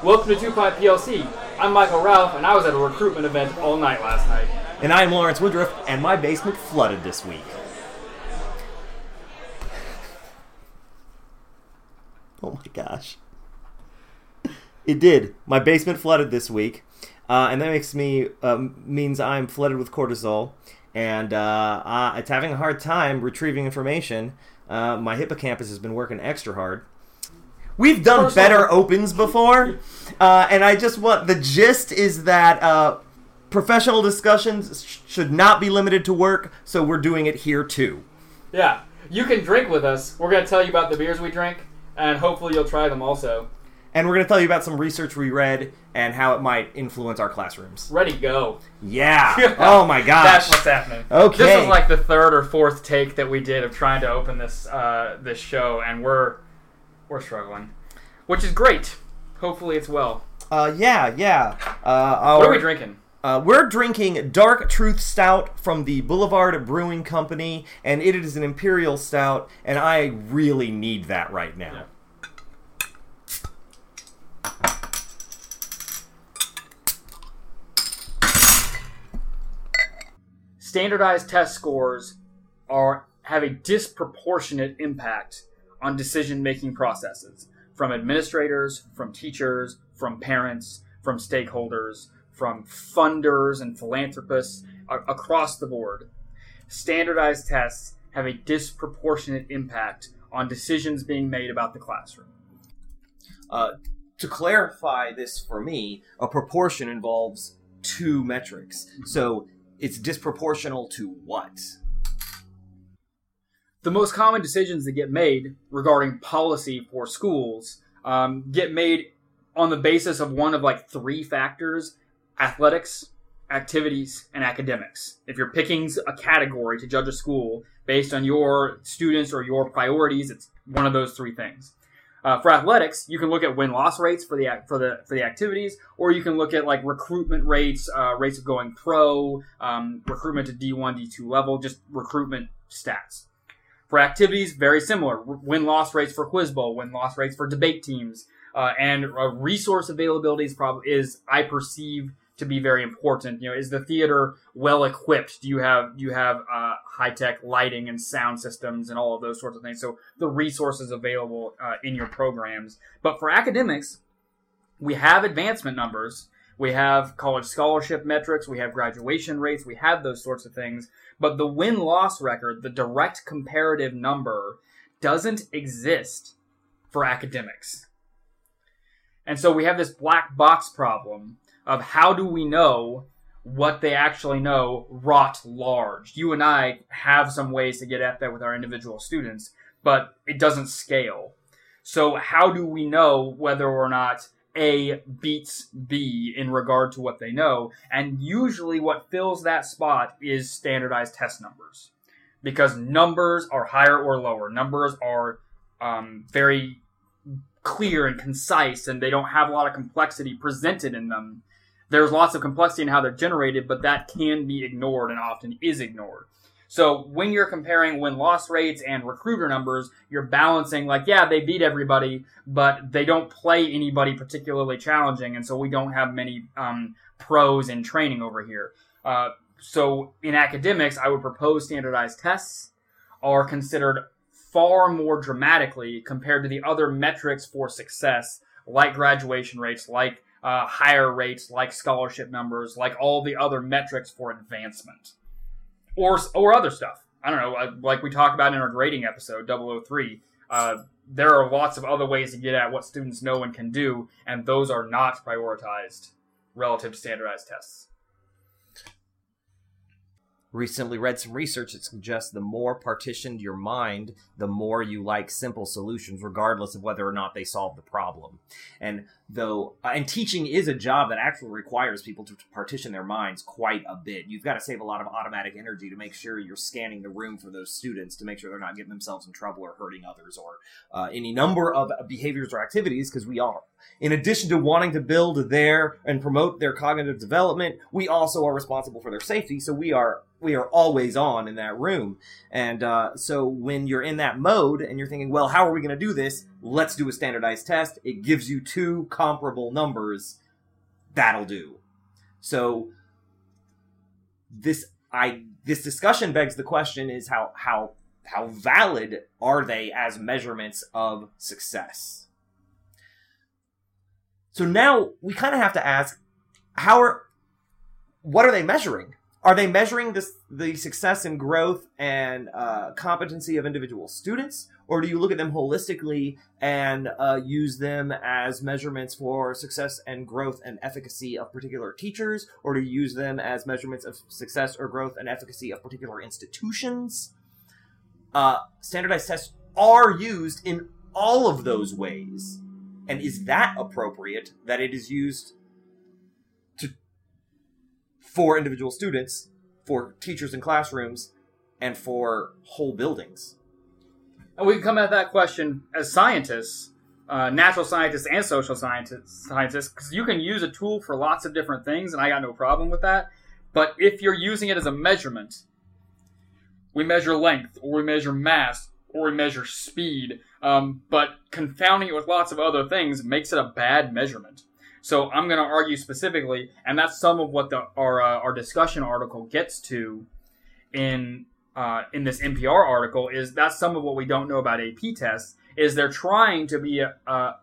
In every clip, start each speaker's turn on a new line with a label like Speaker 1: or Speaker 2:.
Speaker 1: Welcome to 2 PLC. I'm Michael Ralph, and I was at a recruitment event all night last night.
Speaker 2: And I'm Lawrence Woodruff, and my basement flooded this week. Oh my gosh. It did. My basement flooded this week, uh, and that makes me um, means I'm flooded with cortisol, and uh, uh, it's having a hard time retrieving information. Uh, my hippocampus has been working extra hard. We've done
Speaker 1: First
Speaker 2: better
Speaker 1: off-
Speaker 2: opens before, uh, and I just want the gist is that uh, professional discussions sh- should not be limited to work, so we're doing it here too.
Speaker 1: Yeah, you can drink with us. We're going to tell you about the beers we drink, and hopefully you'll try them also.
Speaker 2: And we're going to tell you about some research we read and how it might influence our classrooms.
Speaker 1: Ready, go.
Speaker 2: Yeah. oh my gosh.
Speaker 1: That's what's happening.
Speaker 2: Okay.
Speaker 1: This is like the third or fourth take that we did of trying to open this uh, this show, and we're we're struggling, which is great. Hopefully it's well.
Speaker 2: uh, yeah, yeah. Uh, our,
Speaker 1: What are we drinking?
Speaker 2: Uh, we're drinking Dark Truth Stout from the Boulevard Brewing Company, and it is an imperial stout, and I really need that right now.
Speaker 1: Yeah. standardized test scores are have a disproportionate impact on decision making processes from administrators, from teachers, from parents, from stakeholders, from funders and philanthropists a- across the board. Standardized tests have a disproportionate impact on decisions being made about the classroom.
Speaker 2: Uh, to clarify this for me, a proportion involves two metrics. So it's disproportional to what?
Speaker 1: The most common decisions that get made regarding policy for schools um, get made on the basis of one of like three factors athletics activities and academics if you're picking a category to judge a school based on your students or your priorities it's one of those three things uh, for athletics, you can look at win loss rates for the for the for the activities, or you can look at like recruitment rates, uh, rates of going pro, um, recruitment to D one, D two level, just recruitment stats. For activities, very similar. Win loss rates for quiz bowl, win loss rates for debate teams, uh, and uh, resource availability is probably is I perceive to be very important. You know, is the theater well equipped? Do you have do you have uh, high tech lighting and sound systems and all of those sorts of things? So the resources available uh, in your programs. But for academics, we have advancement numbers. We have college scholarship metrics. We have graduation rates. We have those sorts of things. But the win loss record, the direct comparative number, doesn't exist for academics. And so we have this black box problem of how do we know what they actually know wrought large. You and I have some ways to get at that with our individual students, but it doesn't scale. So how do we know whether or not A beats B in regard to what they know? And usually what fills that spot is standardized test numbers. Because numbers are higher or lower. Numbers are um, very clear and concise and they don't have a lot of complexity presented in them. There's lots of complexity in how they're generated, but that can be ignored and often is ignored. So when you're comparing win loss rates and recruiter numbers, you're balancing like, yeah, they beat everybody, but they don't play anybody particularly challenging, and so we don't have many um, pros in training over here. Uh, so in academics, I would propose standardized tests are considered far more dramatically compared to the other metrics for success, like graduation rates, like uh, higher rates, like scholarship numbers, like all the other metrics for advancement, or or other stuff. I don't know, like we talked about in our grading episode 003. Uh, there are lots of other ways to get at what students know and can do, and those are not prioritized relative to standardized tests.
Speaker 2: recently read some research that suggests the more partitioned your mind, the more you like simple solutions, regardless of whether or not they solve the problem. And though, uh, and teaching is a job that actually requires people to partition their minds quite a bit. You've got to save a lot of automatic energy to make sure you're scanning the room for those students to make sure they're not getting themselves in trouble or hurting others or uh, any number of behaviors or activities because we are in addition to wanting to build their and promote their cognitive development, we also are responsible for their safety. So we are we are always on in that room. And uh, so when you're in that mode and you're thinking, well, how are we going to do this? Let's do a standardized test. It gives you two comparable numbers. That'll do. So this I this discussion begs the question: is how how how valid are they as measurements of success? So now we kind of have to ask, how are, what are they measuring? Are they measuring this, the success and growth and uh, competency of individual students, or do you look at them holistically and uh, use them as measurements for success and growth and efficacy of particular teachers, or do you use them as measurements of success or growth and efficacy of particular institutions? Uh, standardized tests are used in all of those ways. And is that appropriate that it is used to for individual students, for teachers in classrooms, and for whole buildings?
Speaker 1: And we can come at that question as scientists, uh, natural scientists and social scientists, scientists, because you can use a tool for lots of different things, and I got no problem with that. But if you're using it as a measurement, we measure length, or we measure mass, or we measure speed, um, but confounding it with lots of other things makes it a bad measurement. So I'm going to argue specifically, and that's some of what the, our uh, our discussion article gets to in uh, in this NPR article is that's some of what we don't know about AP tests is they're trying to be a,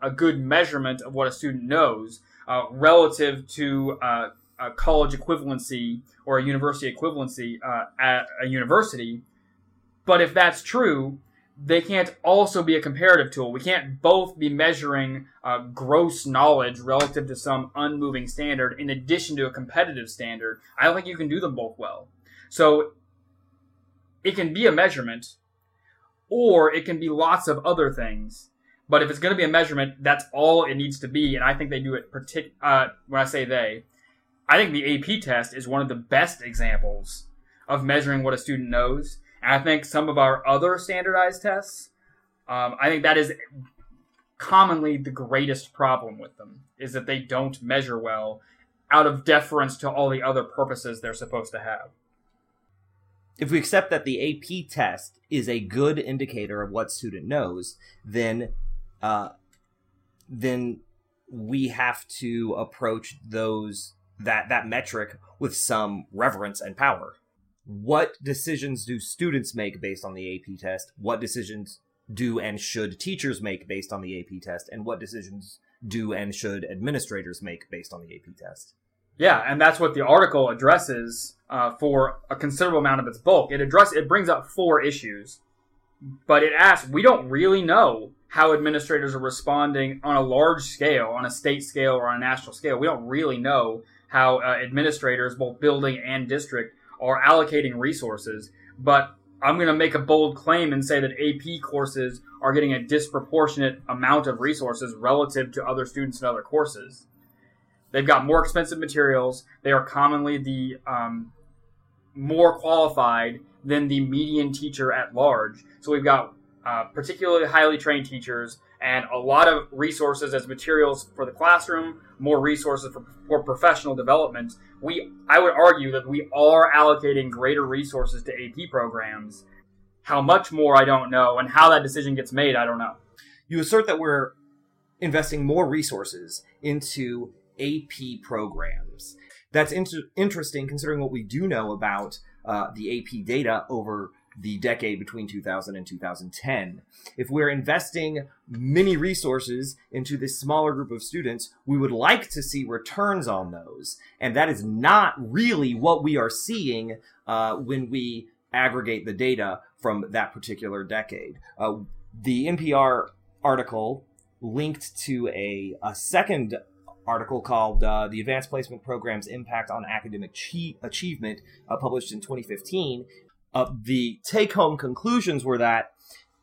Speaker 1: a, good measurement of what a student knows uh, relative to uh, a college equivalency or a university equivalency uh, at a university. But if that's true, they can't also be a comparative tool. We can't both be measuring uh, gross knowledge relative to some unmoving standard in addition to a competitive standard. I don't think you can do them both well. So it can be a measurement, or it can be lots of other things. But if it's going to be a measurement, that's all it needs to be. And I think they do it partic- uh, when I say they, I think the AP test is one of the best examples of measuring what a student knows And I think some of our other standardized tests, um, I think that is commonly the greatest problem with them is that they don't measure well out of deference to all the other purposes they're supposed to have.
Speaker 2: If we accept that the AP test is a good indicator of what student knows, then uh, then we have to approach those that that metric with some reverence and power what decisions do students make based on the AP test? What decisions do and should teachers make based on the AP test? And what decisions do and should administrators make based on the AP test?
Speaker 1: Yeah, and that's what the article addresses uh, for a considerable amount of its bulk. It address it brings up four issues, but it asks we don't really know how administrators are responding on a large scale, on a state scale, or on a national scale. We don't really know how uh, administrators, both building and district, are allocating resources, but I'm going to make a bold claim and say that AP courses are getting a disproportionate amount of resources relative to other students in other courses. They've got more expensive materials. They are commonly the um, more qualified than the median teacher at large. So we've got uh, particularly highly trained teachers and a lot of resources as materials for the classroom, more resources for, for professional development. We, I would argue that we are allocating greater resources to AP programs. How much more, I don't know, and how that decision gets made, I don't know.
Speaker 2: You assert that we're investing more resources into AP programs. That's inter- interesting considering what we do know about uh, the AP data over the decade between 2000 and 2010. If we're investing many resources into this smaller group of students, we would like to see returns on those. And that is not really what we are seeing uh, when we aggregate the data from that particular decade. Uh, the NPR article linked to a, a second article called uh, The Advanced Placement Program's Impact on Academic Achievement, uh, published in 2015, uh, the take home conclusions were that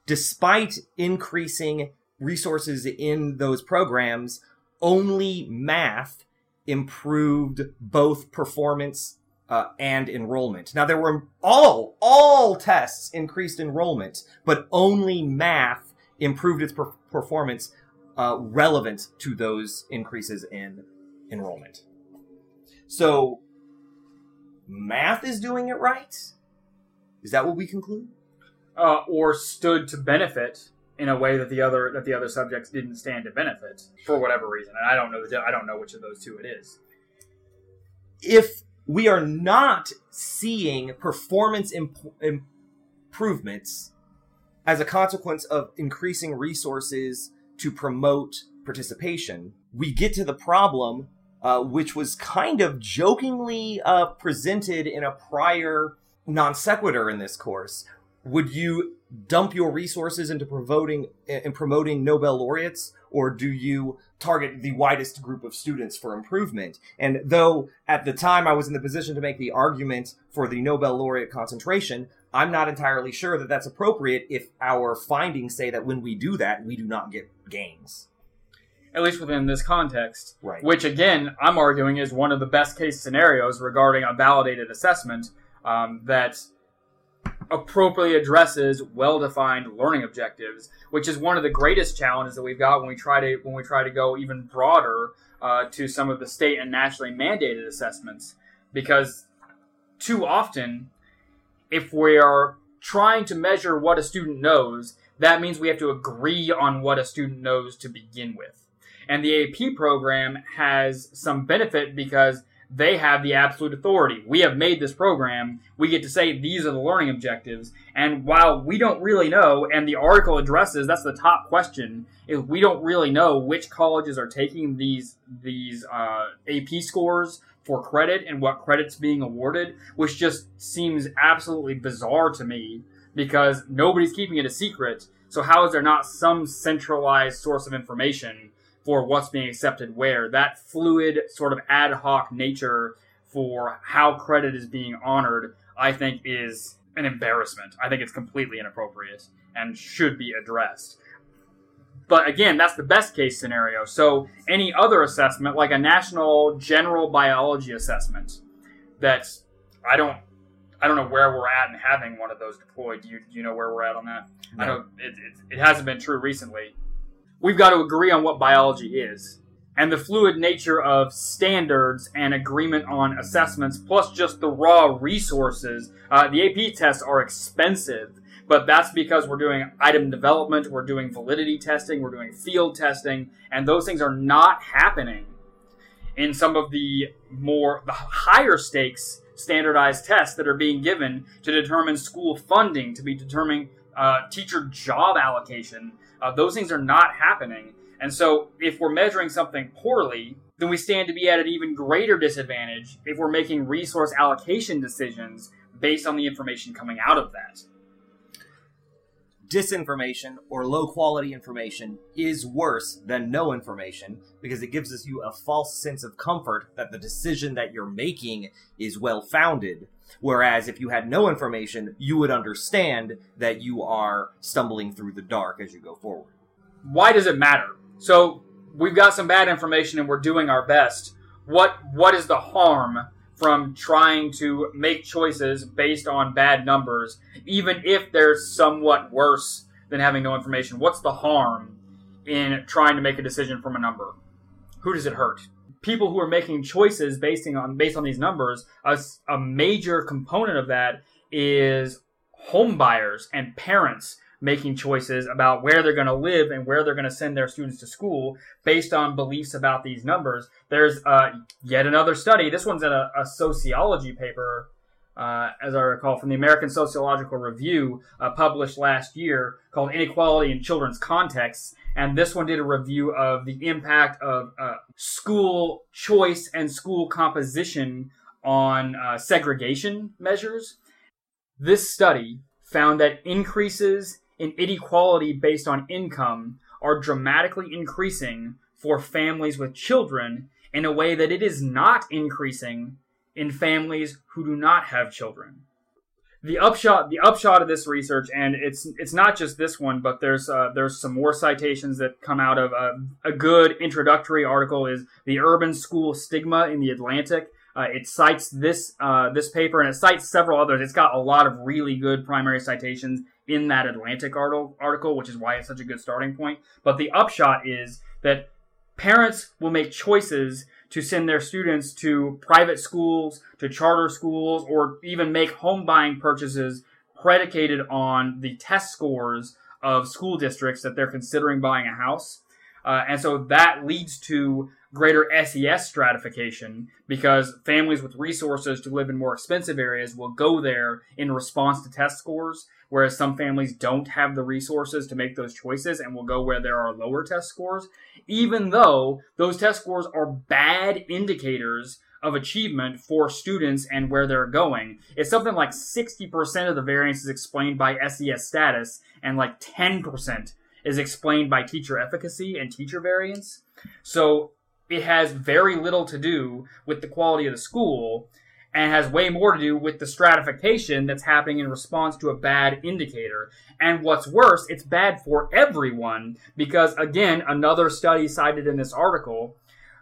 Speaker 2: despite increasing resources in those programs, only math improved both performance uh, and enrollment. Now there were all all tests increased enrollment, but only math improved its per- performance uh, relevant to those increases in enrollment. So, math is doing it right. Is that what we conclude?
Speaker 1: Uh, or stood to benefit in a way that the other that the other subjects didn't stand to benefit for whatever reason. And I don't know the I don't know which of those two it is.
Speaker 2: If we are not seeing performance imp- improvements as a consequence of increasing resources to promote participation, we get to the problem, uh, which was kind of jokingly uh, presented in a prior non sequitur in this course. Would you dump your resources into promoting in promoting Nobel laureates, or do you target the widest group of students for improvement? And though at the time I was in the position to make the argument for the Nobel laureate concentration, I'm not entirely sure that that's appropriate if our findings say that when we do that, we do not get gains.
Speaker 1: At least within this context.
Speaker 2: Right.
Speaker 1: Which, again, I'm arguing is one of the best case scenarios regarding a validated assessment um, that appropriately addresses well-defined learning objectives, which is one of the greatest challenges that we've got when we try to when we try to go even broader uh, to some of the state and nationally mandated assessments, because too often, if we are trying to measure what a student knows, that means we have to agree on what a student knows to begin with. And the AP program has some benefit because they have the absolute authority. We have made this program. We get to say these are the learning objectives. And while we don't really know, and the article addresses that's the top question, is we don't really know which colleges are taking these these uh, AP scores for credit and what credit's being awarded, which just seems absolutely bizarre to me because nobody's keeping it a secret. So how is there not some centralized source of information for what's being accepted where. That fluid, sort of ad hoc nature for how credit is being honored, I think, is an embarrassment. I think it's completely inappropriate and should be addressed. But again, that's the best case scenario. So any other assessment, like a national general biology assessment, that's I don't I don't know where we're at in having one of those deployed. Do you, do you know where we're at on that? No. I don't. It, it, it hasn't been true recently we've got to agree on what biology is. And the fluid nature of standards and agreement on assessments, plus just the raw resources. Uh, the AP tests are expensive, but that's because we're doing item development, we're doing validity testing, we're doing field testing, and those things are not happening in some of the more the higher stakes standardized tests that are being given to determine school funding, to be determining uh, teacher job allocation, uh, those things are not happening. And so, if we're measuring something poorly, then we stand to be at an even greater disadvantage if we're making resource allocation decisions based on the information coming out of that.
Speaker 2: Disinformation or low quality information is worse than no information because it gives us you a false sense of comfort that the decision that you're making is well founded Whereas if you had no information, you would understand that you are stumbling through the dark as you go forward.
Speaker 1: Why does it matter? So we've got some bad information and we're doing our best. What what is the harm from trying to make choices based on bad numbers, even if they're somewhat worse than having no information? What's the harm in trying to make a decision from a number? Who does it hurt? people who are making choices based on based on these numbers, a, a major component of that is home buyers and parents making choices about where they're going to live and where they're going to send their students to school based on beliefs about these numbers. There's uh, yet another study. This one's in a, a sociology paper, uh, as I recall, from the American Sociological Review, uh, published last year, called "Inequality in Children's Contexts." and this one did a review of the impact of uh, school choice and school composition on uh, segregation measures. This study found that increases in inequality based on income are dramatically increasing for families with children in a way that it is not increasing in families who do not have children. The upshot the upshot of this research and it's it's not just this one but there's uh, there's some more citations that come out of uh, a good introductory article is the urban school stigma in the atlantic. Uh, it cites this uh, this paper and it cites several others. It's got a lot of really good primary citations in that Atlantic article, which is why it's such a good starting point. But the upshot is that parents will make choices to send their students to private schools, to charter schools, or even make home buying purchases predicated on the test scores of school districts that they're considering buying a house. Uh, and so that leads to greater SES stratification because families with resources to live in more expensive areas will go there in response to test scores, whereas some families don't have the resources to make those choices and will go where there are lower test scores, even though those test scores are bad indicators of achievement for students and where they're going. It's something like 60% of the variance is explained by SES status and like 10% is explained by teacher efficacy and teacher variance. So it has very little to do with the quality of the school and has way more to do with the stratification that's happening in response to a bad indicator. And what's worse, it's bad for everyone because, again, another study cited in this article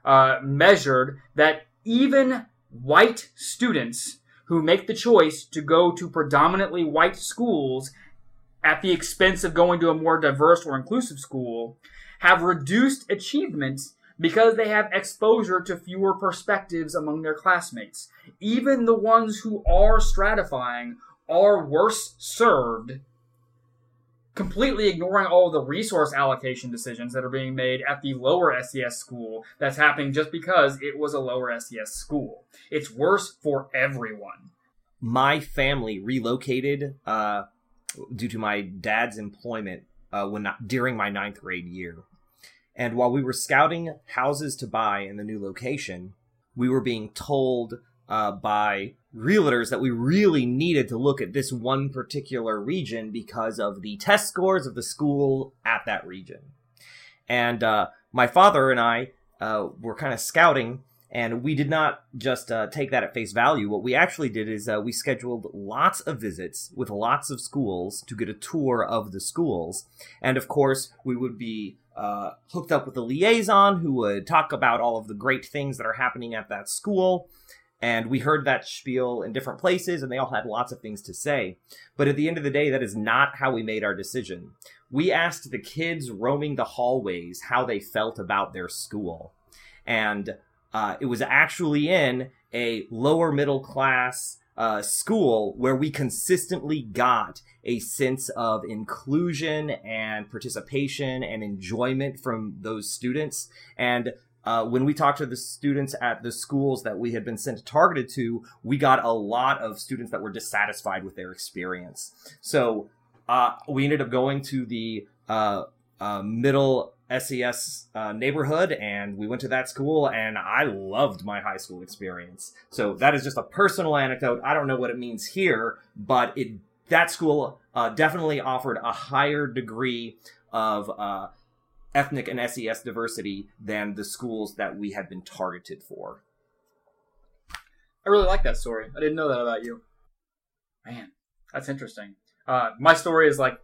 Speaker 1: uh, measured that even white students who make the choice to go to predominantly white schools at the expense of going to a more diverse or inclusive school have reduced achievement because they have exposure to fewer perspectives among their classmates. Even the ones who are stratifying are worse served completely ignoring all the resource allocation decisions that are being made at the lower SES school that's happening just because it was a lower SES school. It's worse for everyone.
Speaker 2: My family relocated uh, due to my dad's employment uh, when not, during my ninth grade year. And while we were scouting houses to buy in the new location, we were being told uh, by realtors that we really needed to look at this one particular region because of the test scores of the school at that region. And uh, my father and I uh, were kind of scouting, and we did not just uh, take that at face value. What we actually did is uh, we scheduled lots of visits with lots of schools to get a tour of the schools. And of course, we would be uh, hooked up with a liaison who would talk about all of the great things that are happening at that school. And we heard that spiel in different places, and they all had lots of things to say. But at the end of the day, that is not how we made our decision. We asked the kids roaming the hallways how they felt about their school. And uh, it was actually in a lower middle class uh, school where we consistently got a sense of inclusion and participation and enjoyment from those students. And uh, when we talked to the students at the schools that we had been sent targeted to, we got a lot of students that were dissatisfied with their experience. So uh, we ended up going to the uh, uh middle SES uh, neighborhood, and we went to that school, and I loved my high school experience. So that is just a personal anecdote. I don't know what it means here, but it that school uh, definitely offered a higher degree of ethnic and SES diversity than the schools that we had been targeted for.
Speaker 1: I really like that story. I didn't know that about you. Man, that's interesting. Uh, my story is like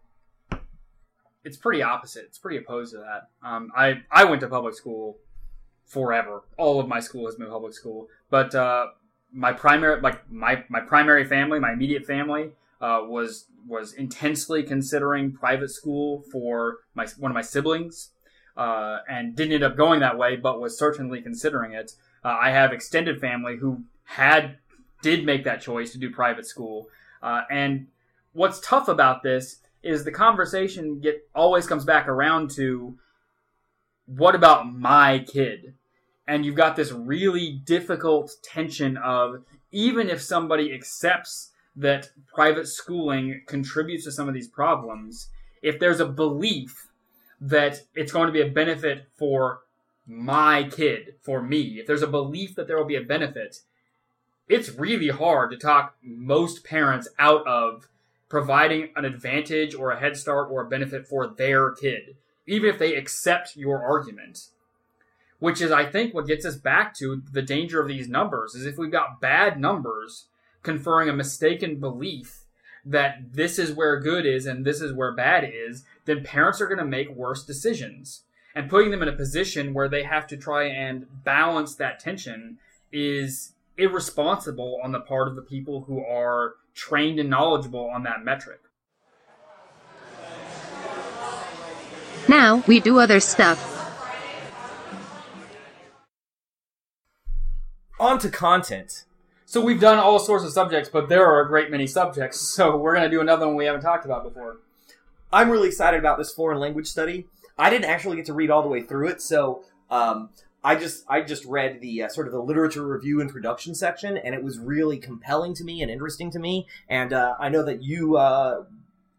Speaker 1: it's pretty opposite. It's pretty opposed to that. Um, I I went to public school forever. All of my school has been public school, but uh, my primary like my my primary family, my immediate family, uh, was was intensely considering private school for my one of my siblings uh, and didn't end up going that way, but was certainly considering it. Uh, I have extended family who had did make that choice to do private school, uh, and what's tough about this is the conversation get always comes back around to what about my kid, and you've got this really difficult tension of even if somebody accepts that private schooling contributes to some of these problems, if there's a belief that it's going to be a benefit for my kid, for me, if there's a belief that there will be a benefit, it's really hard to talk most parents out of providing an advantage or a head start or a benefit for their kid, even if they accept your argument. Which is, I think, what gets us back to the danger of these numbers is if we've got bad numbers conferring a mistaken belief that this is where good is and this is where bad is, then parents are going to make worse decisions. And putting them in a position where they have to try and balance that tension is irresponsible on the part of the people who are trained and knowledgeable on that metric.
Speaker 3: Now we do other stuff.
Speaker 2: On to content.
Speaker 1: So we've done all sorts of subjects, but there are a great many subjects. So we're going to do another one we haven't talked about before.
Speaker 2: I'm really excited about this foreign language study. I didn't actually get to read all the way through it, so um, I just I just read the uh, sort of the literature review introduction section, and it was really compelling to me and interesting to me. And uh, I know that you, uh,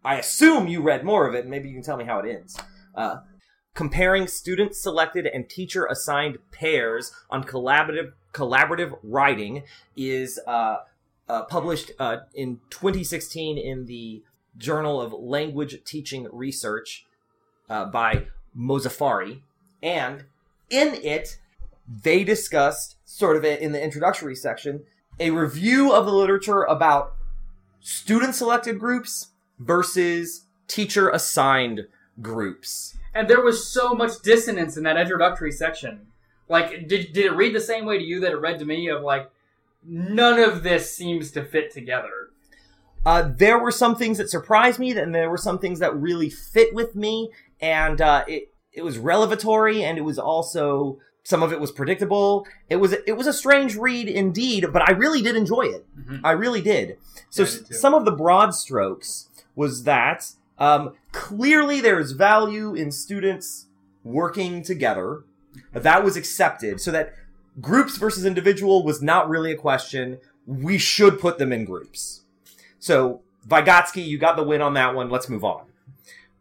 Speaker 2: I assume you read more of it. and Maybe you can tell me how it ends. Uh, comparing student selected and teacher assigned pairs on collaborative collaborative writing is uh, uh, published in 2016 in the Journal of Language Teaching Research by Mozaffari, and in it they discussed sort of in the introductory section a review of the literature about student selected groups versus teacher assigned groups.
Speaker 1: And there was so much dissonance in that introductory section. Like, did, did it read the same way to you that it read to me? Of like, none of this seems to fit together.
Speaker 2: Uh, there were some things that surprised me, and there were some things that really fit with me, and uh, it it was revelatory, and it was also some of it was predictable. It was it was a strange read indeed, but I really did enjoy it.
Speaker 1: Mhm.
Speaker 2: I really did. So
Speaker 1: Yeah, did
Speaker 2: some of the broad strokes was that um, clearly there is value in students working together. That was accepted, so that groups versus individual was not really a question. We should put them in groups. So Vygotsky, you got the win on that one. Let's move on.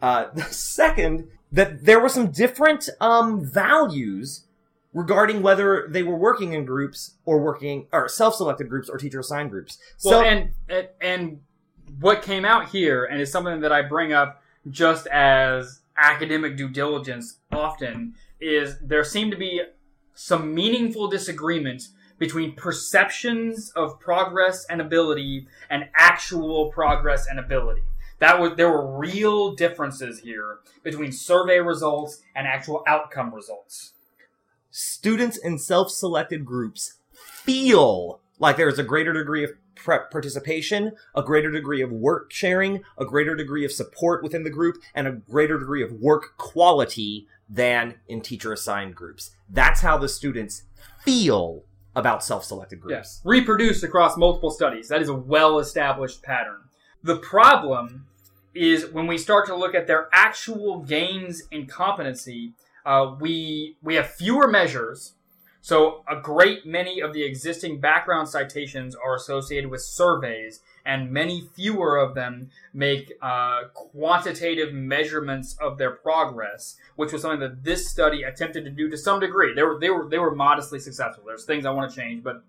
Speaker 2: Uh, the second, that there were some different um, values regarding whether they were working in groups or working or self-selected groups or teacher-assigned groups.
Speaker 1: Well,
Speaker 2: so,
Speaker 1: and, and and what came out here, and is something that I bring up just as academic due diligence often, is there seemed to be some meaningful disagreement between perceptions of progress and ability and actual progress and ability. That was there were real differences here between survey results and actual outcome results.
Speaker 2: students in self-selected groups feel like there is a greater degree of participation, a greater degree of work sharing, a greater degree of support within the group, and a greater degree of work quality than in teacher-assigned groups. That's how the students feel about self-selected groups.
Speaker 1: Yes. Reproduced across multiple studies. That is a well established pattern. The problem is when we start to look at their actual gains in competency, uh, we we have fewer measures. So a great many of the existing background citations are associated with surveys, and many fewer of them make uh, quantitative measurements of their progress, which was something that this study attempted to do to some degree. They were they were they were modestly successful. There's things I want to change, but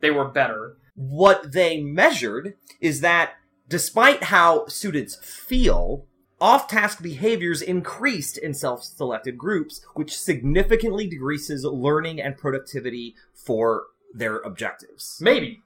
Speaker 1: they were better.
Speaker 2: What they measured is that despite how students feel, off-task behaviors increased in self-selected groups, which significantly decreases learning and productivity for their objectives.
Speaker 1: Maybe.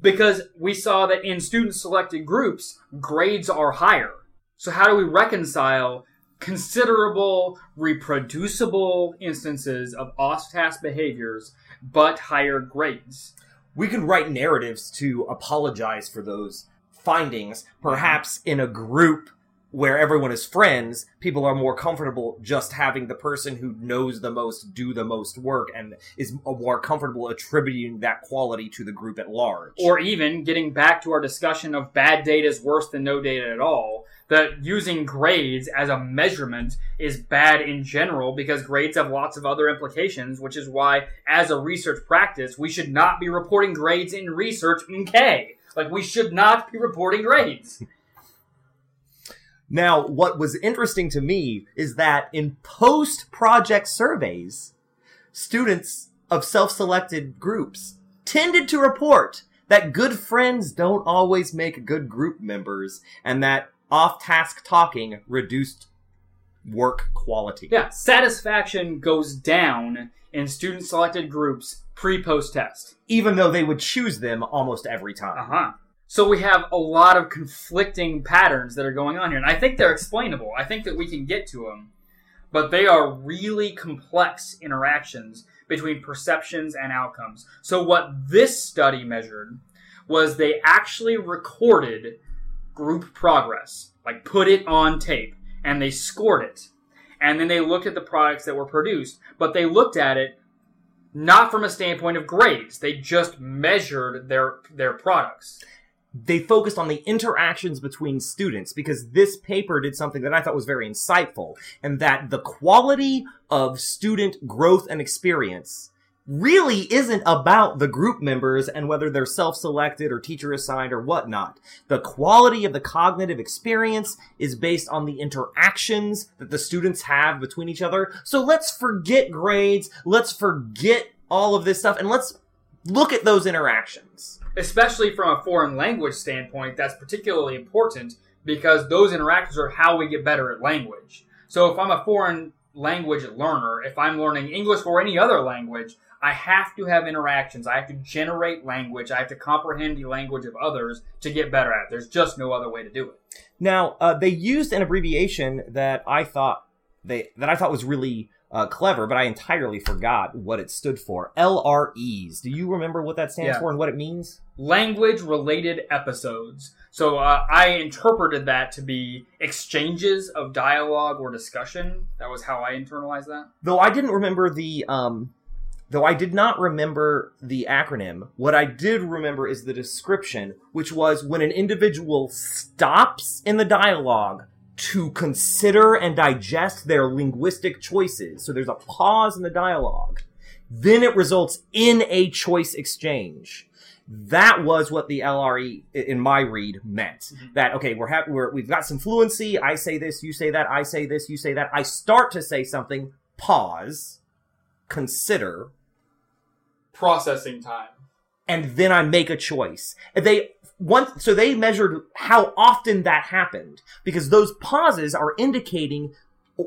Speaker 1: Because we saw that in student selected groups, grades are higher. So, how do we reconcile considerable, reproducible instances of off task behaviors but higher grades?
Speaker 2: We could write narratives to apologize for those findings. Mm-hmm. Perhaps in a group where everyone is friends, people are more comfortable just having the person who knows the most do the most work and is uh, more comfortable attributing that quality to the group at large.
Speaker 1: Or even getting back to our discussion of bad data is worse than no data at all, that using grades as a measurement is bad in general because grades have lots of other implications, which is why, as a research practice, we should not be reporting grades in research, okay? Like, we should not be reporting grades.
Speaker 2: Now, what was interesting to me is that in post project surveys, students of self selected groups tended to report that good friends don't always make good group members and that off task talking reduced work quality.
Speaker 1: Yeah, satisfaction goes down in student selected groups pre post test.
Speaker 2: Even though they would choose them almost every time.
Speaker 1: Uh huh. So we have a lot of conflicting patterns that are going on here, and I think they're explainable. I think that we can get to them, but they are really complex interactions between perceptions and outcomes. So what this study measured was they actually recorded group progress, like put it on tape, and they scored it. And then they looked at the products that were produced, but they looked at it not from a standpoint of grades. They just measured their their products.
Speaker 2: they focused on the interactions between students because this paper did something that I thought was very insightful and that the quality of student growth and experience really isn't about the group members and whether they're self-selected or teacher assigned or whatnot. The quality of the cognitive experience is based on the interactions that the students have between each other. So let's forget grades. Let's forget all of this stuff and let's look at those interactions.
Speaker 1: especially from a foreign language standpoint, that's particularly important because those interactions are how we get better at language. So if I'm a foreign language learner, if I'm learning English or any other language, I have to have interactions. I have to generate language. I have to comprehend the language of others to get better at it. There's just no other way to do it.
Speaker 2: Now, uh, they used an abbreviation that I thought they that I thought was really uh, clever, but I entirely forgot what it stood for. LREs. Do you remember what that stands
Speaker 1: Yeah.
Speaker 2: for and what it means?
Speaker 1: Language related episodes. So uh, I interpreted that to be exchanges of dialogue or discussion. That was how I internalized that.
Speaker 2: Though I didn't remember the um, though I did not remember the acronym. What I did remember is the description, which was when an individual stops in the dialogue to consider and digest their linguistic choices. So there's a pause in the dialogue. Then it results in a choice exchange. That was what the LRE in my read meant. Mm-hmm. That okay, we're happy. We're, we've got some fluency. I say this, you say that. I say this, you say that. I start to say something. Pause, consider,
Speaker 1: Processing time.
Speaker 2: and then I make a choice. They once so they measured how often that happened because those pauses are indicating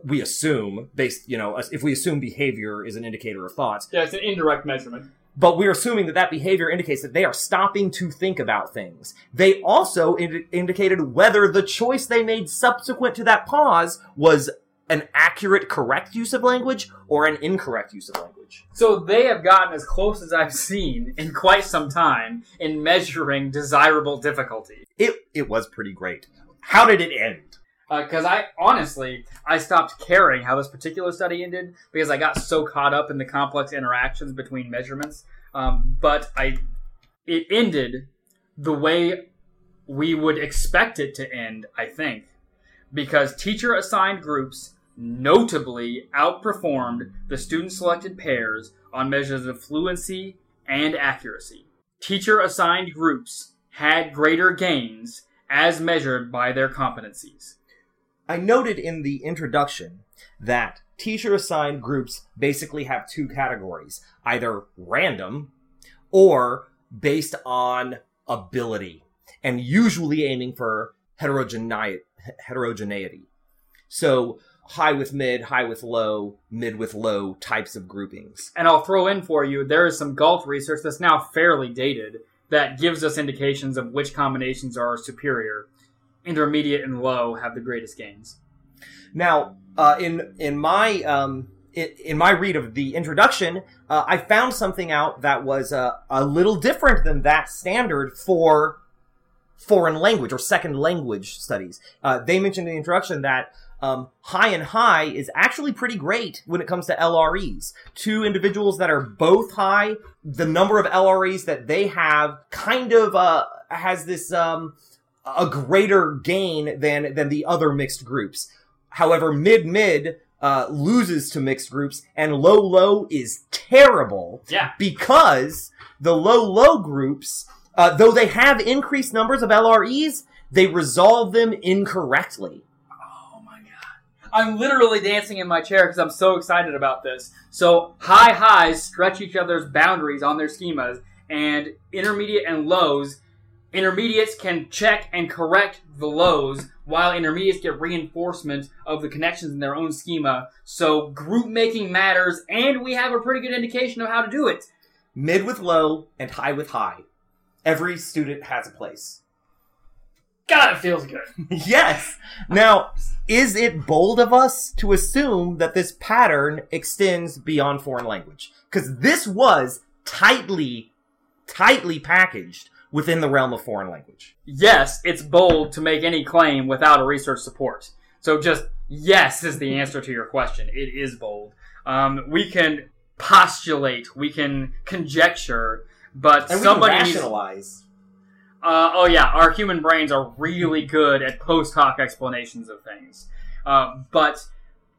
Speaker 2: we assume based you know if we assume behavior is an indicator of thoughts
Speaker 1: Yeah, it's an indirect measurement.
Speaker 2: but we're assuming that that behavior indicates that they are stopping to think about things. They also indi- indicated whether the choice they made subsequent to that pause was an accurate, correct use of language or an incorrect use of language.
Speaker 1: So they have gotten as close as I've seen in quite some time in measuring desirable difficulty.
Speaker 2: It it was pretty great. How did it end?
Speaker 1: Because I honestly, I stopped caring how this particular study ended because I got so caught up in the complex interactions between measurements. Um, but I, it ended the way we would expect it to end. I think because teacher assigned groups notably outperformed the student selected pairs on measures of fluency and accuracy. Teacher assigned groups had greater gains as measured by their competencies.
Speaker 2: I noted in the introduction that teacher assigned groups basically have two categories either random or based on ability, and usually aiming for heterogeneity. heterogeneity. So, high with mid, high with low, mid with low types of groupings.
Speaker 1: And I'll throw in for you, there is some golf research that's now fairly dated that gives us indications of which combinations are superior. Intermediate and low have the greatest gains.
Speaker 2: Now, uh, in in my um, in, in my read of the introduction, uh, I found something out that was uh, a little different than that standard for foreign language or second language studies. Uh, they mentioned in the introduction that um, high and high is actually pretty great when it comes to LREs. Two individuals that are both high, the number of LREs that they have kind of uh, has this um, a greater gain than than the other mixed groups. However, mid mid uh, loses to mixed groups, and low low is terrible
Speaker 1: Yeah.
Speaker 2: because the low low groups, uh, though they have increased numbers of LREs, they resolve them incorrectly.
Speaker 1: I'm literally dancing in my chair because I'm so excited about this. So high highs stretch each other's boundaries on their schemas, and intermediate and lows, intermediates can check and correct the lows, while intermediates get reinforcement of the connections in their own schema. So group making matters, and we have a pretty good indication of how to do it.
Speaker 2: Mid with low and high with high. Every student has a place.
Speaker 1: God, it feels good.
Speaker 2: yes. Now, is it bold of us to assume that this pattern extends beyond foreign language? Because this was tightly, tightly packaged within the realm of foreign language.
Speaker 1: yes, it's bold to make any claim without a research support. So just Yes, is the answer to your question. It is bold. Um, we can postulate, we can conjecture, but
Speaker 2: And
Speaker 1: somebody
Speaker 2: can
Speaker 1: needs. Uh, oh yeah, our human brains are really good at post hoc explanations of things, uh, but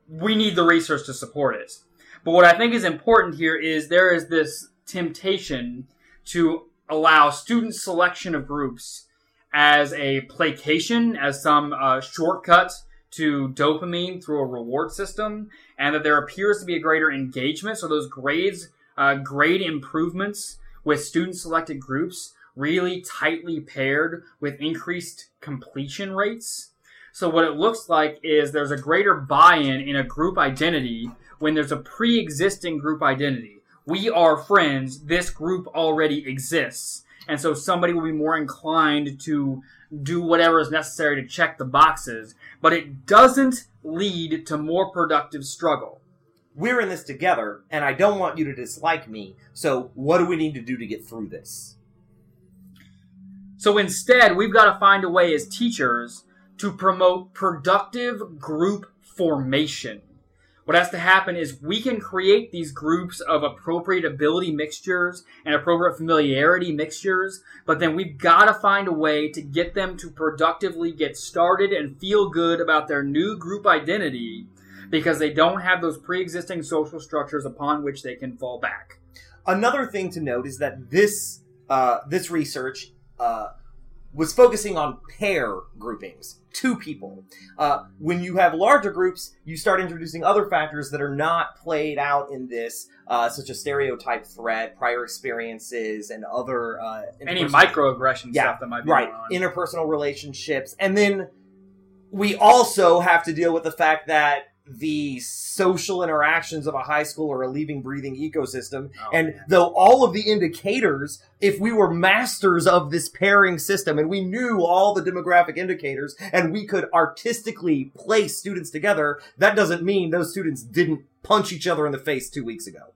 Speaker 1: we need the research to support it. But what I think is important here is there is this temptation to allow student selection of groups as a placation, as some uh, shortcut to dopamine through a reward system, and that there appears to be a greater engagement. So those grades, uh, grade improvements with student selected groups really tightly paired with increased completion rates. So what it looks like is there's a greater buy-in in a group identity when there's a pre-existing group identity. We are friends. This group already exists. And so somebody will be more inclined to do whatever is necessary to check the boxes, but it doesn't lead to more productive struggle.
Speaker 2: We're in this together, and I don't want you to dislike me. So, what do we need to do to get through this?
Speaker 1: So instead, we've got to find a way as teachers to promote productive group formation. What has to happen is we can create these groups of appropriate ability mixtures and appropriate familiarity mixtures, but then we've got to find a way to get them to productively get started and feel good about their new group identity because they don't have those pre-existing social structures upon which they can fall back.
Speaker 2: Another thing to note is that this uh, this research uh, was focusing on pair groupings, two people. Uh, when you have larger groups, you start introducing other factors that are not played out in this, uh, such as stereotype threat, prior experiences, and other uh,
Speaker 1: Any microaggression
Speaker 2: Yeah,
Speaker 1: stuff that might be
Speaker 2: right. interpersonal relationships. And then we also have to deal with the fact that the social interactions of a high school or a living breathing ecosystem
Speaker 1: Oh,
Speaker 2: and
Speaker 1: man.
Speaker 2: though all of the indicators if we were masters of this pairing system and we knew all the demographic indicators and we could artistically place students together that doesn't mean those students didn't punch each other in the face 2 weeks ago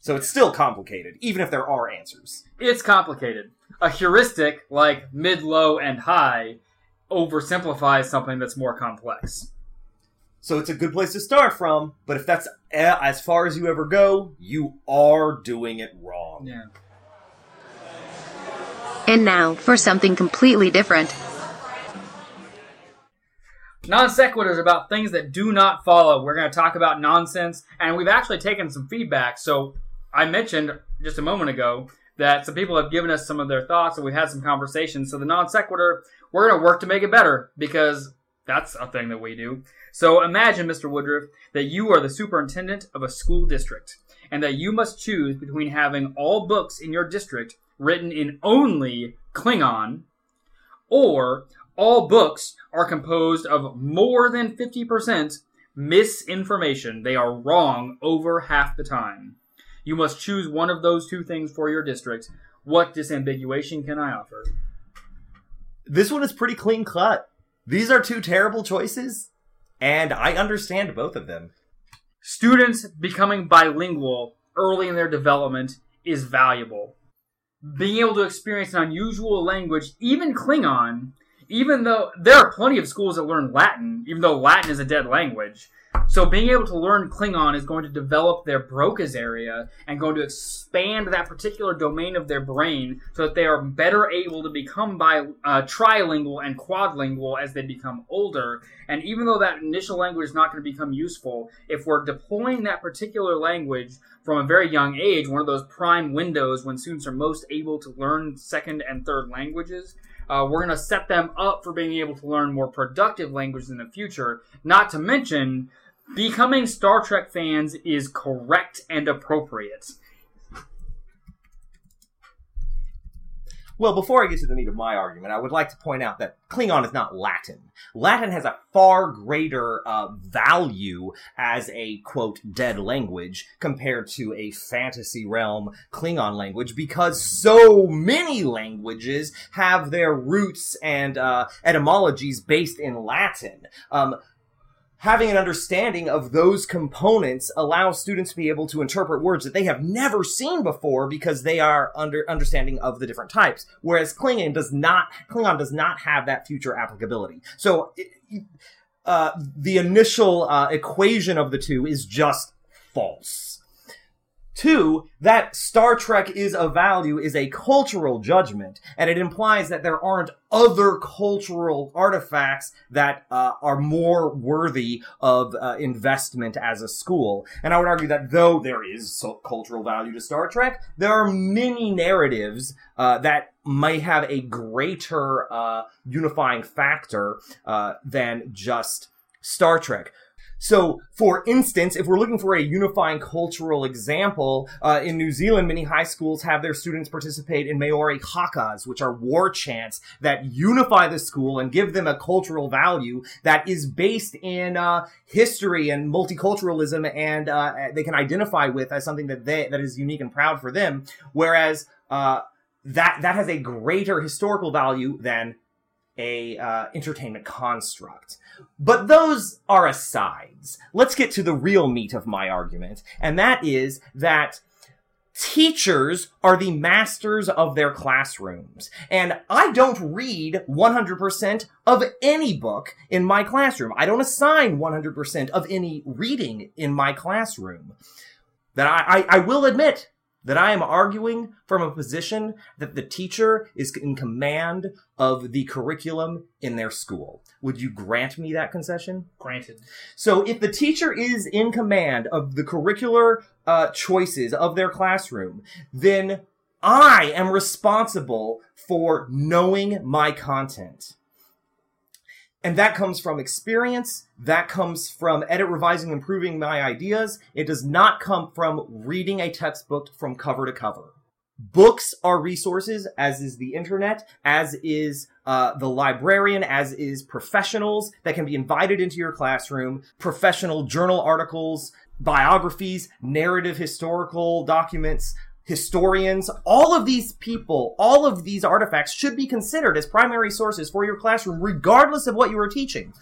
Speaker 2: so it's still complicated even if there are answers
Speaker 1: It's complicated. A heuristic like mid, low, and high oversimplifies something that's more complex.
Speaker 2: So it's a good place to start from, but if that's eh, as far as you ever go, you are doing it wrong.
Speaker 1: Yeah.
Speaker 3: And now for something completely different.
Speaker 1: Non sequiturs about things that do not follow. We're going to talk about nonsense, and we've actually taken some feedback. So I mentioned just a moment ago that some people have given us some of their thoughts, and we've had some conversations. So the non sequitur, we're going to work to make it better because that's a thing that we do. So imagine, Mr. Woodruff, that you are the superintendent of a school district, and that you must choose between having all books in your district written in only Klingon or all books are composed of more than 50% misinformation. They are wrong over half the time. You must choose one of those two things for your district. What disambiguation can I offer?
Speaker 2: This one is pretty clean cut. These are two terrible choices, and I understand both of them.
Speaker 1: Students becoming bilingual early in their development is valuable. Being able to experience an unusual language, even Klingon, even though there are plenty of schools that learn Latin, even though Latin is a dead language. So being able to learn Klingon is going to develop their Broca's area and going to expand that particular domain of their brain so that they are better able to become bi- uh, trilingual and quadlingual as they become older. And even though that initial language is not going to become useful, if we're deploying that particular language from a very young age, one of those prime windows when students are most able to learn second and third languages, uh, we're going to set them up for being able to learn more productive languages in the future. Not to mention, becoming Star Trek fans is correct and appropriate.
Speaker 2: Well, before I get to the meat of my argument, I would like to point out that Klingon is not Latin. Latin has a far greater uh, value as a quote dead language compared to a fantasy realm Klingon language because so many languages have their roots and uh, etymologies based in Latin. Um, having an understanding of those components allows students to be able to interpret words that they have never seen before because they are under understanding of the different types. Whereas Klingon does not, Klingon does not have that future applicability. So, uh, the initial uh, equation of the two is just false. Two, that Star Trek is a value is a cultural judgment, and it implies that there aren't other cultural artifacts that uh, are more worthy of uh, investment as a school. And I would argue that though there is cultural value to Star Trek, there are many narratives uh, that might have a greater uh, unifying factor uh, than just Star Trek. So, for instance, if we're looking for a unifying cultural example, uh, in New Zealand, many high schools have their students participate in Maori hakas, which are war chants that unify the school and give them a cultural value that is based in uh, history and multiculturalism, and uh, they can identify with as something that they that is unique and proud for them. Whereas uh, that that has a greater historical value than a uh, entertainment construct. But those are asides. Let's get to the real meat of my argument, and that is that teachers are the masters of their classrooms. And I don't read 100% of any book in my classroom. I don't assign 100% of any reading in my classroom. That I, I, I will admit that I am arguing from a position that the teacher is in command of the curriculum in their school. Would you grant me that concession?
Speaker 1: Granted.
Speaker 2: So if the teacher is in command of the curricular uh, choices of their classroom, then I am responsible for knowing my content. And that comes from experience. That comes from edit, revising, improving my ideas. It does not come from reading a textbook from cover to cover. Books are resources, as is the internet, as is uh, the librarian, as is professionals that can be invited into your classroom, professional journal articles, biographies, narrative historical documents, historians, all of these people, all of these artifacts should be considered as primary sources for your classroom, regardless of what you are teaching.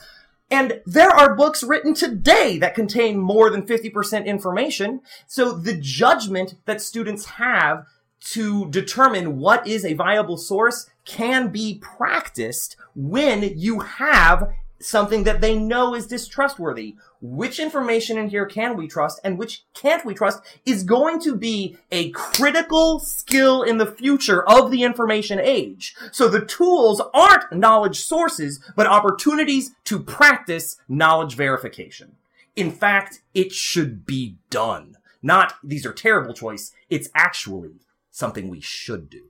Speaker 2: And there are books written today that contain more than 50% information. So the judgment that students have to determine what is a viable source can be practiced when you have something that they know is distrustworthy. Which information in here can we trust and which can't we trust is going to be a critical skill in the future of the information age. So the tools aren't knowledge sources, but opportunities to practice knowledge verification. In fact, it should be done. Not, these are terrible choice. It's actually something we should do.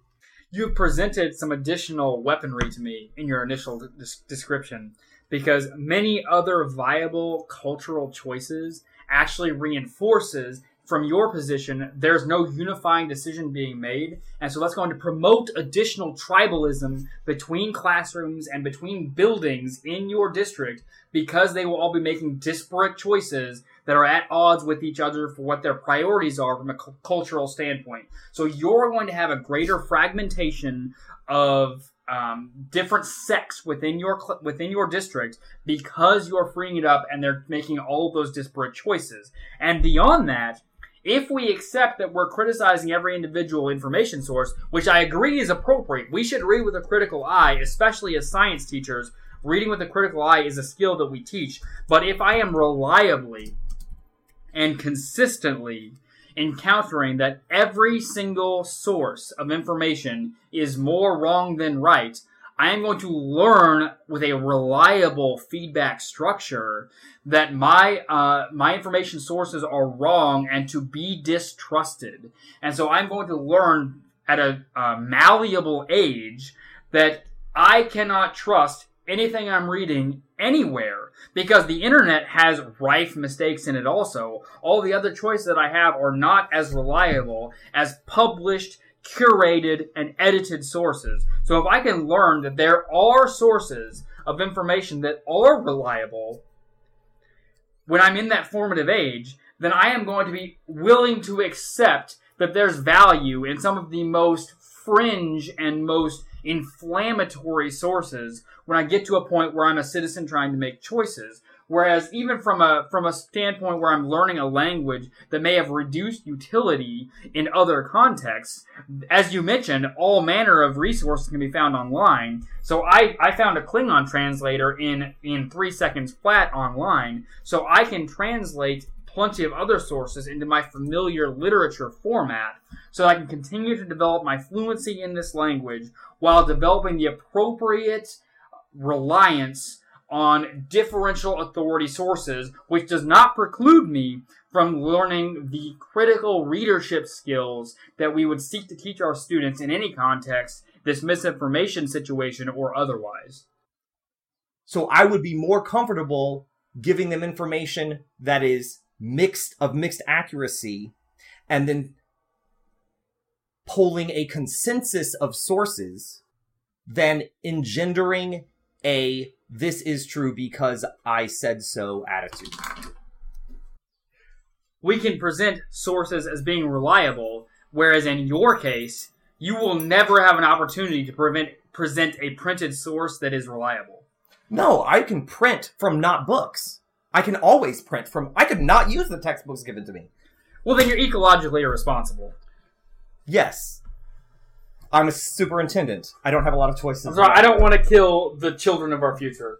Speaker 1: You've presented some additional weaponry to me in your initial description because many other viable cultural choices actually reinforces from your position there's no unifying decision being made. And so that's going to promote additional tribalism between classrooms and between buildings in your district because they will all be making disparate choices that are at odds with each other for what their priorities are from a cultural standpoint. So you're going to have a greater fragmentation of um, different sects within your cl- within your district because you're freeing it up and they're making all of those disparate choices. And beyond that, if we accept that we're criticizing every individual information source, which I agree is appropriate, we should read with a critical eye, especially as science teachers. Reading with a critical eye is a skill that we teach. But if I am reliably and consistently encountering that every single source of information is more wrong than right, I am going to learn with a reliable feedback structure that my uh, my information sources are wrong and to be distrusted. And so I'm going to learn at a, a malleable age that I cannot trust anything I'm reading anywhere because the internet has rife mistakes in it also. All the other choices that I have are not as reliable as published, curated, and edited sources. So if I can learn that there are sources of information that are reliable when I'm in that formative age, then I am going to be willing to accept that there's value in some of the most fringe and most inflammatory sources when I get to a point where I'm a citizen trying to make choices. Whereas even from a from a standpoint where I'm learning a language that may have reduced utility in other contexts, as you mentioned, all manner of resources can be found online. So I, I found a Klingon translator in in three seconds flat online, so I can translate plenty of other sources into my familiar literature format so that I can continue to develop my fluency in this language while developing the appropriate reliance on differential authority sources, which does not preclude me from learning the critical readership skills that we would seek to teach our students in any context, this misinformation situation or otherwise.
Speaker 2: So I would be more comfortable giving them information that is mixed of mixed accuracy and then polling a consensus of sources than engendering a this is true because I said so attitude.
Speaker 1: We can present sources as being reliable, whereas in your case, you will never have an opportunity to prevent, present a printed source that is reliable.
Speaker 2: No, I can print from not books. I can always print from. I could not use the textbooks given to me.
Speaker 1: Well, then you're ecologically irresponsible.
Speaker 2: Yes. I'm a superintendent. I don't have a lot of choices.
Speaker 1: So I don't want to kill the children of our future.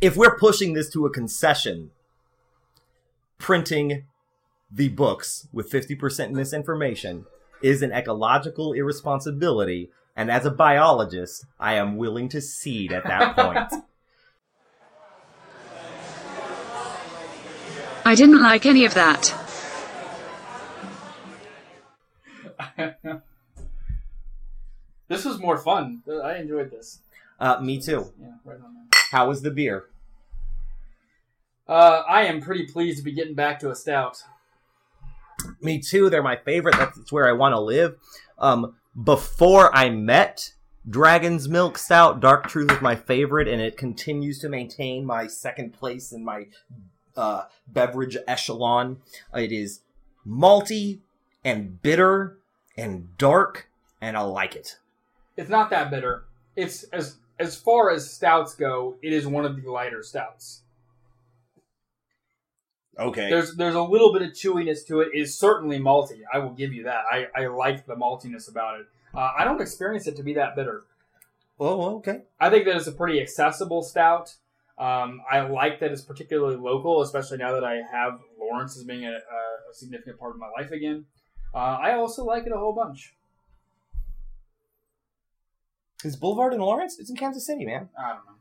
Speaker 2: If we're pushing this to a concession, printing the books with 50% misinformation is an ecological irresponsibility, and as a biologist, I am willing to cede at that point.
Speaker 3: I didn't like any of that.
Speaker 1: this was more fun. I enjoyed this.
Speaker 2: uh, me too.
Speaker 1: Yeah, right on. Man.
Speaker 2: How was the beer?
Speaker 1: Uh, I am pretty pleased to be getting back to a stout.
Speaker 2: Me too. They're my favorite. That's where I want to live. Um, before I met Dragon's Milk Stout, Dark Truth is my favorite, and it continues to maintain my second place in my uh, beverage echelon. It is malty and bitter and dark, and I like it.
Speaker 1: It's not that bitter. It's as as far as stouts go, it is one of the lighter stouts.
Speaker 2: Okay.
Speaker 1: There's there's a little bit of chewiness to it. It is certainly malty. I will give you that. I, I like the maltiness about it. Uh, I don't experience it to be that bitter.
Speaker 2: oh, okay.
Speaker 1: I think that it's a pretty accessible stout. Um, I like that it's particularly local, especially now that I have Lawrence as being a, a significant part of my life again. Uh, I also like it a whole bunch.
Speaker 2: Is Boulevard in Lawrence? It's in Kansas City, man.
Speaker 1: I don't know.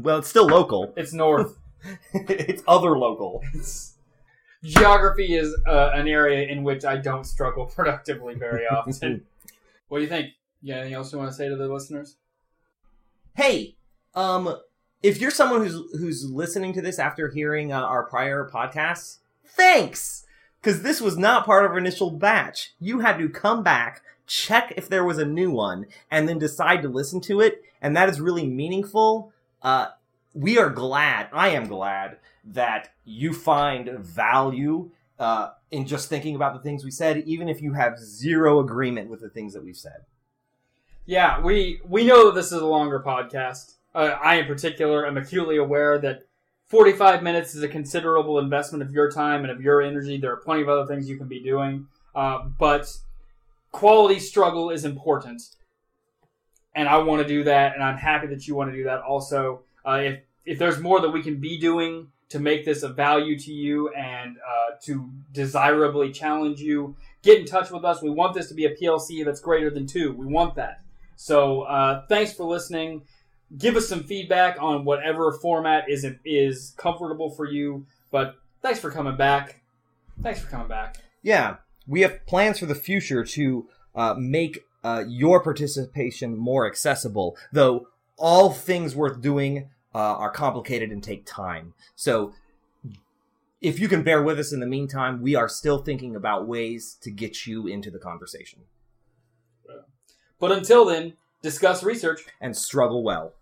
Speaker 2: Well, it's still local.
Speaker 1: It's north.
Speaker 2: it's other local.
Speaker 1: It's- Geography is uh, an area in which I don't struggle productively very often. what do you think? You got anything else you want to say to the listeners?
Speaker 2: hey um if you're someone who's who's listening to this after hearing uh, our prior podcasts thanks! Because this was not part of our initial batch. You had to come back check if there was a new one and then decide to listen to it and that is really meaningful. Uh we are glad i am glad that you find value uh, in just thinking about the things we said even if you have zero agreement with the things that we've said.
Speaker 1: Yeah, we we know that this is a longer podcast. Uh, I, in particular, am acutely aware that 45 minutes is a considerable investment of your time and of your energy. There are plenty of other things you can be doing, uh, but quality struggle is important, and I want to do that, and I'm happy that you want to do that. Also, uh, if if there's more that we can be doing to make this of value to you and uh, to desirably challenge you, get in touch with us. We want this to be a PLC that's greater than two. We want that. So uh, thanks for listening. Give us some feedback on whatever format is is comfortable for you. But thanks for coming back. Thanks for coming back.
Speaker 2: Yeah, we have plans for the future to uh, make uh, your participation more accessible, though all things worth doing uh, are complicated and take time. So, if you can bear with us in the meantime, we are still thinking about ways to get you into the conversation
Speaker 1: But until then, discuss research.
Speaker 2: and struggle well.